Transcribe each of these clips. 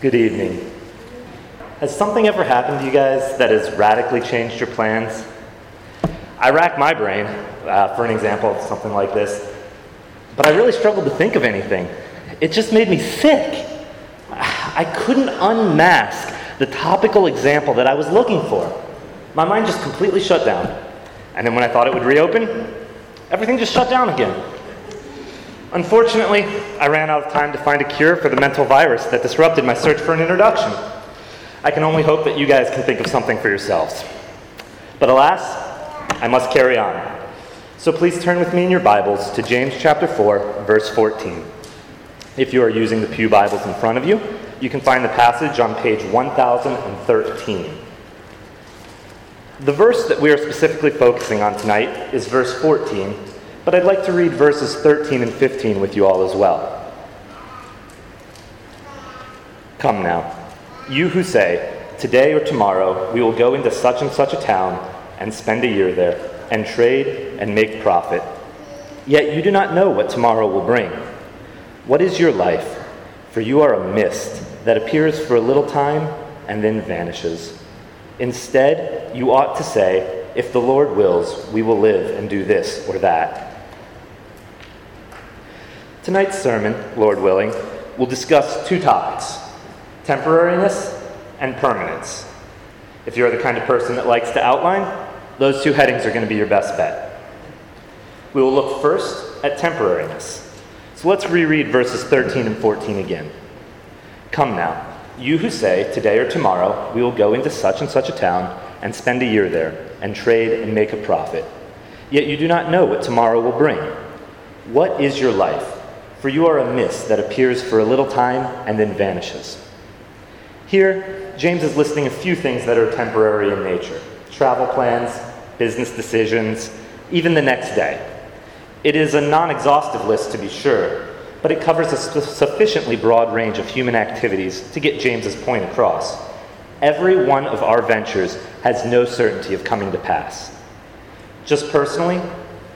Good evening. Has something ever happened to you guys that has radically changed your plans? I rack my brain uh, for an example of something like this, but I really struggled to think of anything. It just made me sick. I couldn't unmask the topical example that I was looking for. My mind just completely shut down. And then when I thought it would reopen, everything just shut down again. Unfortunately, I ran out of time to find a cure for the mental virus that disrupted my search for an introduction. I can only hope that you guys can think of something for yourselves. But alas, I must carry on. So please turn with me in your Bibles to James chapter 4, verse 14. If you are using the Pew Bibles in front of you, you can find the passage on page 1013. The verse that we are specifically focusing on tonight is verse 14 but I'd like to read verses 13 and 15 with you all as well. Come now, you who say, Today or tomorrow we will go into such and such a town and spend a year there, and trade and make profit. Yet you do not know what tomorrow will bring. What is your life? For you are a mist that appears for a little time and then vanishes. Instead, you ought to say, If the Lord wills, we will live and do this or that. Tonight's sermon, Lord willing, will discuss two topics temporariness and permanence. If you're the kind of person that likes to outline, those two headings are going to be your best bet. We will look first at temporariness. So let's reread verses 13 and 14 again. Come now, you who say, Today or tomorrow we will go into such and such a town and spend a year there, and trade and make a profit. Yet you do not know what tomorrow will bring. What is your life? For you are a mist that appears for a little time and then vanishes. Here, James is listing a few things that are temporary in nature travel plans, business decisions, even the next day. It is a non exhaustive list to be sure, but it covers a sufficiently broad range of human activities to get James's point across. Every one of our ventures has no certainty of coming to pass. Just personally,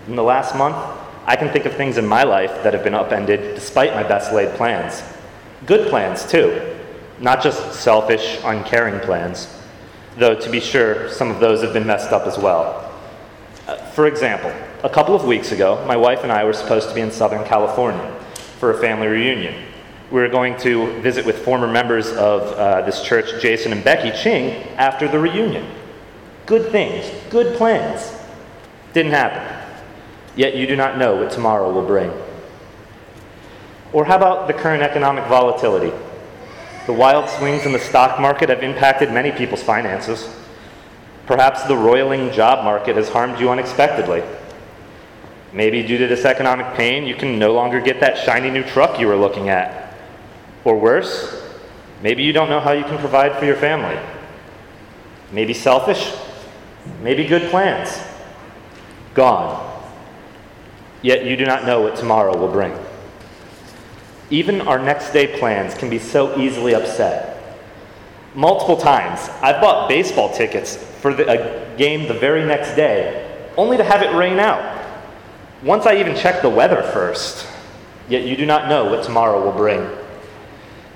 in the last month, I can think of things in my life that have been upended despite my best laid plans. Good plans, too, not just selfish, uncaring plans, though to be sure, some of those have been messed up as well. Uh, for example, a couple of weeks ago, my wife and I were supposed to be in Southern California for a family reunion. We were going to visit with former members of uh, this church, Jason and Becky Ching, after the reunion. Good things, good plans. Didn't happen yet you do not know what tomorrow will bring. Or how about the current economic volatility? The wild swings in the stock market have impacted many people's finances. Perhaps the roiling job market has harmed you unexpectedly. Maybe due to this economic pain, you can no longer get that shiny new truck you were looking at. Or worse, maybe you don't know how you can provide for your family. Maybe selfish, maybe good plans. Gone yet you do not know what tomorrow will bring. Even our next day plans can be so easily upset. Multiple times, I've bought baseball tickets for the, a game the very next day, only to have it rain out. Once I even checked the weather first, yet you do not know what tomorrow will bring.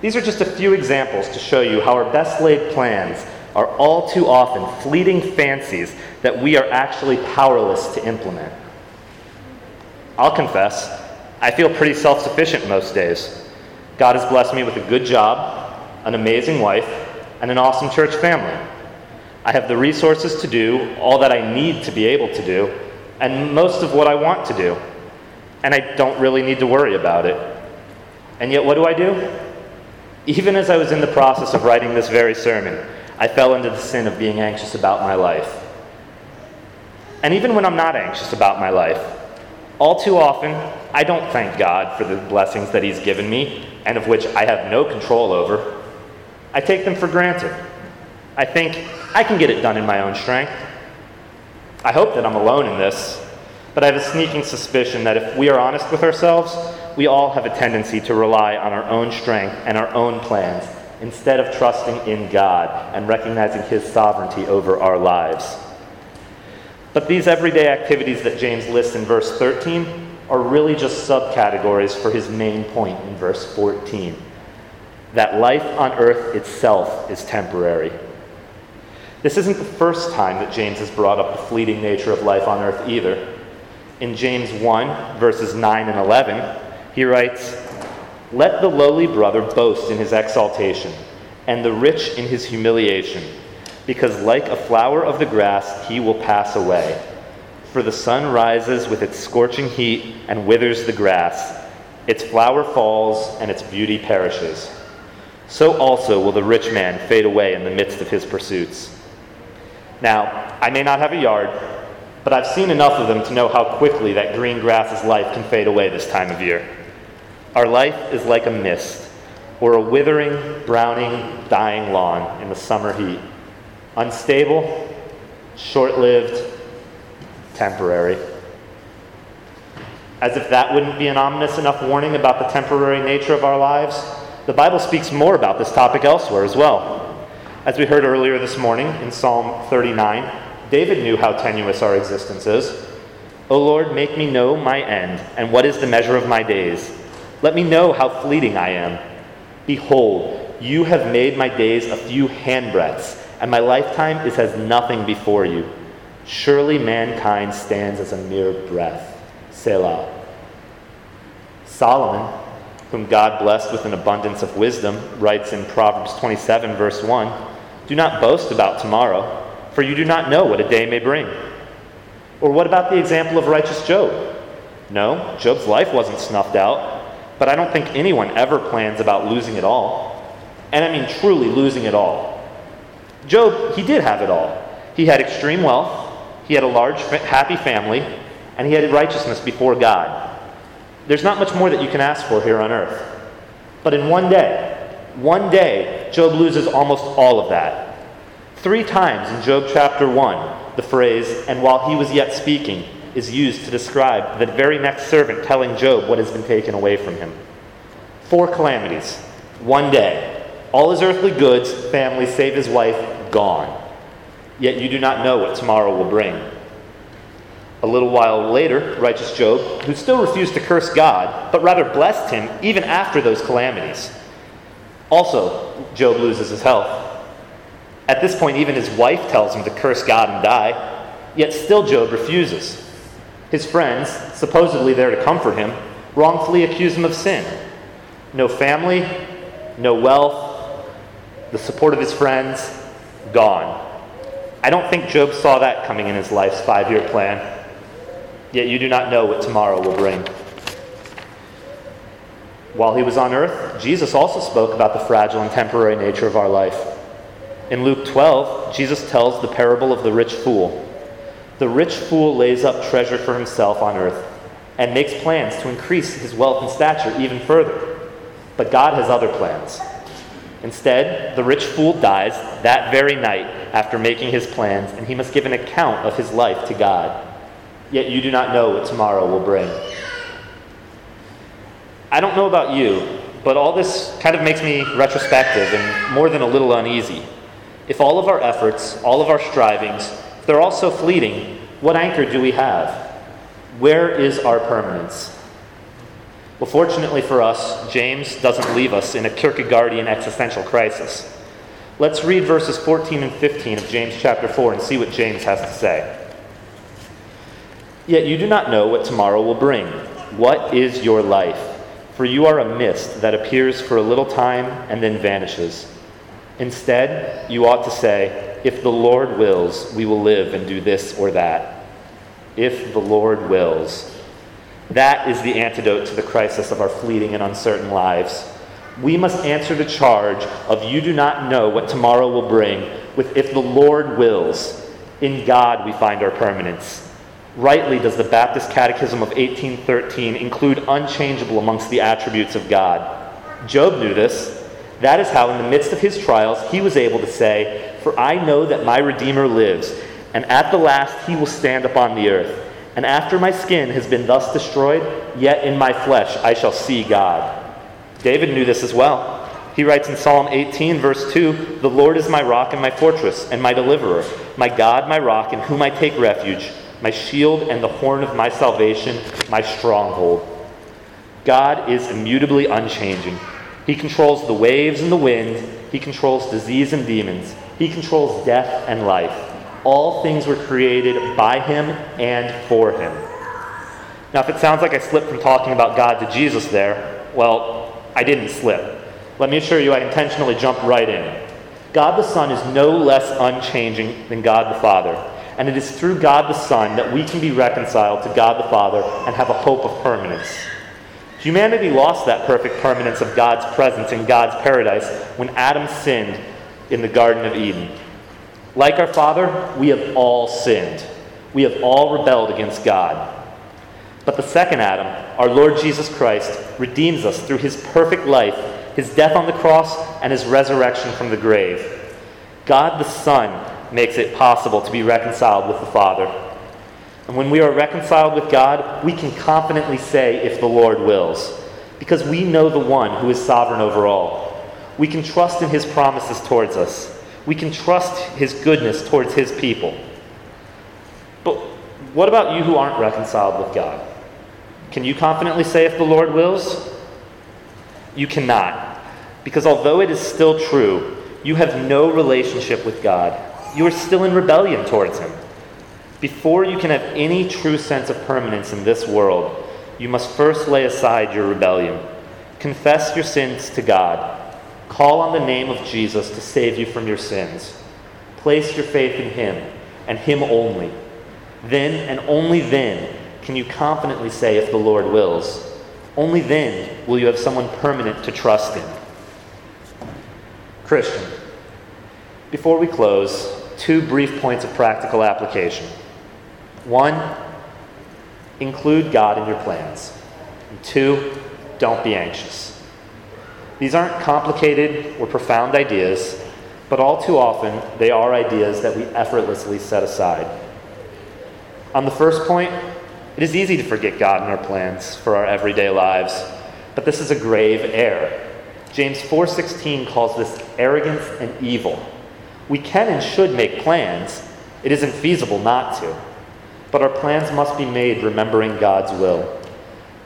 These are just a few examples to show you how our best laid plans are all too often fleeting fancies that we are actually powerless to implement. I'll confess, I feel pretty self sufficient most days. God has blessed me with a good job, an amazing wife, and an awesome church family. I have the resources to do all that I need to be able to do, and most of what I want to do. And I don't really need to worry about it. And yet, what do I do? Even as I was in the process of writing this very sermon, I fell into the sin of being anxious about my life. And even when I'm not anxious about my life, all too often, I don't thank God for the blessings that He's given me and of which I have no control over. I take them for granted. I think I can get it done in my own strength. I hope that I'm alone in this, but I have a sneaking suspicion that if we are honest with ourselves, we all have a tendency to rely on our own strength and our own plans instead of trusting in God and recognizing His sovereignty over our lives. But these everyday activities that James lists in verse 13 are really just subcategories for his main point in verse 14. that life on earth itself is temporary. This isn't the first time that James has brought up the fleeting nature of life on earth either. In James 1, verses 9 and 11, he writes, Let the lowly brother boast in his exaltation, and the rich in his humiliation, because like a flower of the grass he will pass away. For the sun rises with its scorching heat and withers the grass. Its flower falls and its beauty perishes. So also will the rich man fade away in the midst of his pursuits. Now, I may not have a yard, but I've seen enough of them to know how quickly that green grass's life can fade away this time of year. Our life is like a mist, or a withering, browning, dying lawn in the summer heat. Unstable, short lived, temporary. As if that wouldn't be an ominous enough warning about the temporary nature of our lives, the Bible speaks more about this topic elsewhere as well. As we heard earlier this morning in Psalm 39, David knew how tenuous our existence is. O Lord, make me know my end, and what is the measure of my days. Let me know how fleeting I am. Behold, you have made my days a few handbreadths, and my lifetime is as nothing before you. Surely mankind stands as a mere breath. Selah. Solomon, whom God blessed with an abundance of wisdom, writes in Proverbs 27, verse 1 Do not boast about tomorrow, for you do not know what a day may bring. Or what about the example of righteous Job? No, Job's life wasn't snuffed out, but I don't think anyone ever plans about losing it all. And I mean truly losing it all. Job, he did have it all. He had extreme wealth, he had a large, happy family, and he had righteousness before God. There's not much more that you can ask for here on earth. But in one day, one day, Job loses almost all of that. Three times in Job chapter 1, the phrase, and while he was yet speaking, is used to describe the very next servant telling Job what has been taken away from him. Four calamities, one day. All his earthly goods, family, save his wife, gone. Yet you do not know what tomorrow will bring. A little while later, righteous Job, who still refused to curse God, but rather blessed him even after those calamities. Also, Job loses his health. At this point, even his wife tells him to curse God and die, yet still Job refuses. His friends, supposedly there to comfort him, wrongfully accuse him of sin. No family, no wealth, the support of his friends, gone. I don't think Job saw that coming in his life's five year plan. Yet you do not know what tomorrow will bring. While he was on earth, Jesus also spoke about the fragile and temporary nature of our life. In Luke 12, Jesus tells the parable of the rich fool. The rich fool lays up treasure for himself on earth and makes plans to increase his wealth and stature even further. But God has other plans. Instead, the rich fool dies that very night after making his plans, and he must give an account of his life to God. Yet you do not know what tomorrow will bring. I don't know about you, but all this kind of makes me retrospective and more than a little uneasy. If all of our efforts, all of our strivings, they're all so fleeting, what anchor do we have? Where is our permanence? Well, fortunately for us, James doesn't leave us in a Kierkegaardian existential crisis. Let's read verses 14 and 15 of James chapter 4 and see what James has to say. Yet you do not know what tomorrow will bring. What is your life? For you are a mist that appears for a little time and then vanishes. Instead, you ought to say, If the Lord wills, we will live and do this or that. If the Lord wills. That is the antidote to the crisis of our fleeting and uncertain lives. We must answer the charge of you do not know what tomorrow will bring with if the Lord wills. In God we find our permanence. Rightly does the Baptist Catechism of 1813 include unchangeable amongst the attributes of God. Job knew this, that is how, in the midst of his trials, he was able to say, For I know that my Redeemer lives, and at the last he will stand upon the earth. And after my skin has been thus destroyed, yet in my flesh I shall see God. David knew this as well. He writes in Psalm 18, verse 2 The Lord is my rock and my fortress and my deliverer, my God, my rock, in whom I take refuge, my shield and the horn of my salvation, my stronghold. God is immutably unchanging. He controls the waves and the wind. He controls disease and demons. He controls death and life. All things were created by him and for him. Now, if it sounds like I slipped from talking about God to Jesus there, well, I didn't slip. Let me assure you, I intentionally jumped right in. God the Son is no less unchanging than God the Father. And it is through God the Son that we can be reconciled to God the Father and have a hope of permanence. Humanity lost that perfect permanence of God's presence in God's paradise when Adam sinned in the Garden of Eden. Like our Father, we have all sinned. We have all rebelled against God. But the second Adam, our Lord Jesus Christ, redeems us through his perfect life, his death on the cross, and his resurrection from the grave. God the Son makes it possible to be reconciled with the Father. And when we are reconciled with God, we can confidently say, if the Lord wills, because we know the one who is sovereign over all. We can trust in his promises towards us. We can trust his goodness towards his people. But what about you who aren't reconciled with God? Can you confidently say, if the Lord wills? You cannot. Because although it is still true, you have no relationship with God. You are still in rebellion towards Him. Before you can have any true sense of permanence in this world, you must first lay aside your rebellion. Confess your sins to God. Call on the name of Jesus to save you from your sins. Place your faith in Him and Him only. Then and only then can you confidently say, if the Lord wills. Only then will you have someone permanent to trust in. Christian, before we close, two brief points of practical application. One, include God in your plans. And two, don't be anxious. These aren't complicated or profound ideas, but all too often they are ideas that we effortlessly set aside. On the first point, it is easy to forget God in our plans for our everyday lives, but this is a grave error. James 4:16 calls this arrogance and evil. We can and should make plans. It isn't feasible not to. But our plans must be made remembering God's will.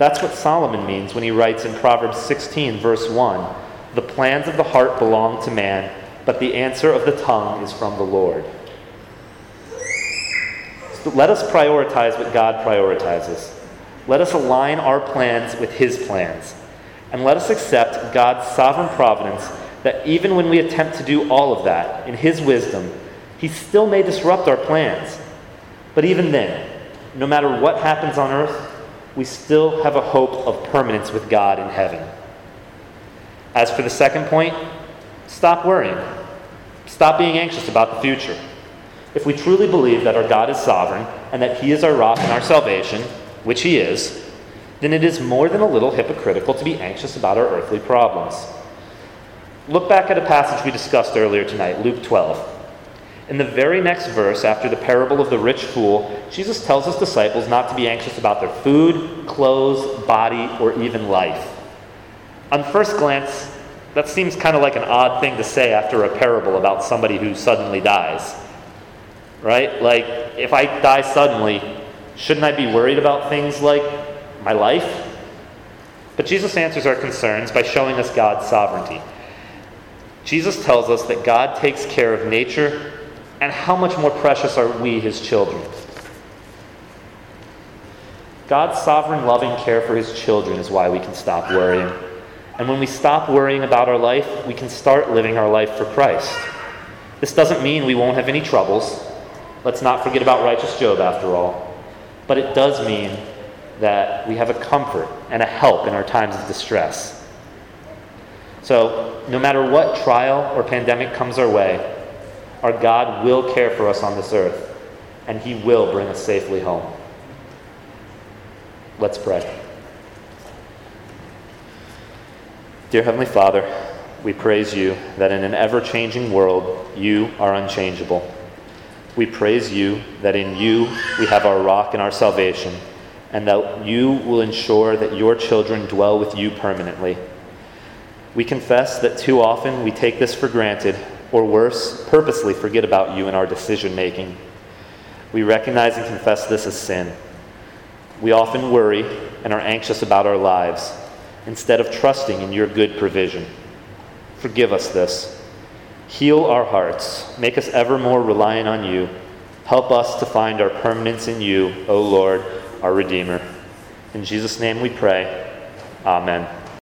That's what Solomon means when he writes in Proverbs 16 verse 1, "The plans of the heart belong to man, but the answer of the tongue is from the Lord." let us prioritize what God prioritizes. Let us align our plans with His plans. And let us accept God's sovereign providence that even when we attempt to do all of that in His wisdom, He still may disrupt our plans. But even then, no matter what happens on earth, we still have a hope of permanence with God in heaven. As for the second point, stop worrying. Stop being anxious about the future. If we truly believe that our God is sovereign and that He is our rock and our salvation, which He is, then it is more than a little hypocritical to be anxious about our earthly problems. Look back at a passage we discussed earlier tonight, Luke 12. In the very next verse, after the parable of the rich fool, Jesus tells his disciples not to be anxious about their food, clothes, body, or even life. On first glance, that seems kind of like an odd thing to say after a parable about somebody who suddenly dies right? Like, if I die suddenly, shouldn't I be worried about things like my life? But Jesus answers our concerns by showing us God's sovereignty. Jesus tells us that God takes care of nature, and how much more precious are we, his children? God's sovereign, loving care for his children is why we can stop worrying. And when we stop worrying about our life, we can start living our life for Christ. This doesn't mean we won't have any troubles. Let's not forget about righteous Job, after all. But it does mean that we have a comfort and a help in our times of distress. So, no matter what trial or pandemic comes our way, our God will care for us on this earth, and He will bring us safely home. Let's pray. Dear Heavenly Father, we praise you that in an ever changing world, you are unchangeable. We praise you that in you we have our rock and our salvation, and that you will ensure that your children dwell with you permanently. We confess that too often we take this for granted, or worse, purposely forget about you in our decision making. We recognize and confess this as sin. We often worry and are anxious about our lives, instead of trusting in your good provision. Forgive us this. Heal our hearts. Make us ever more reliant on you. Help us to find our permanence in you, O Lord, our Redeemer. In Jesus' name we pray. Amen.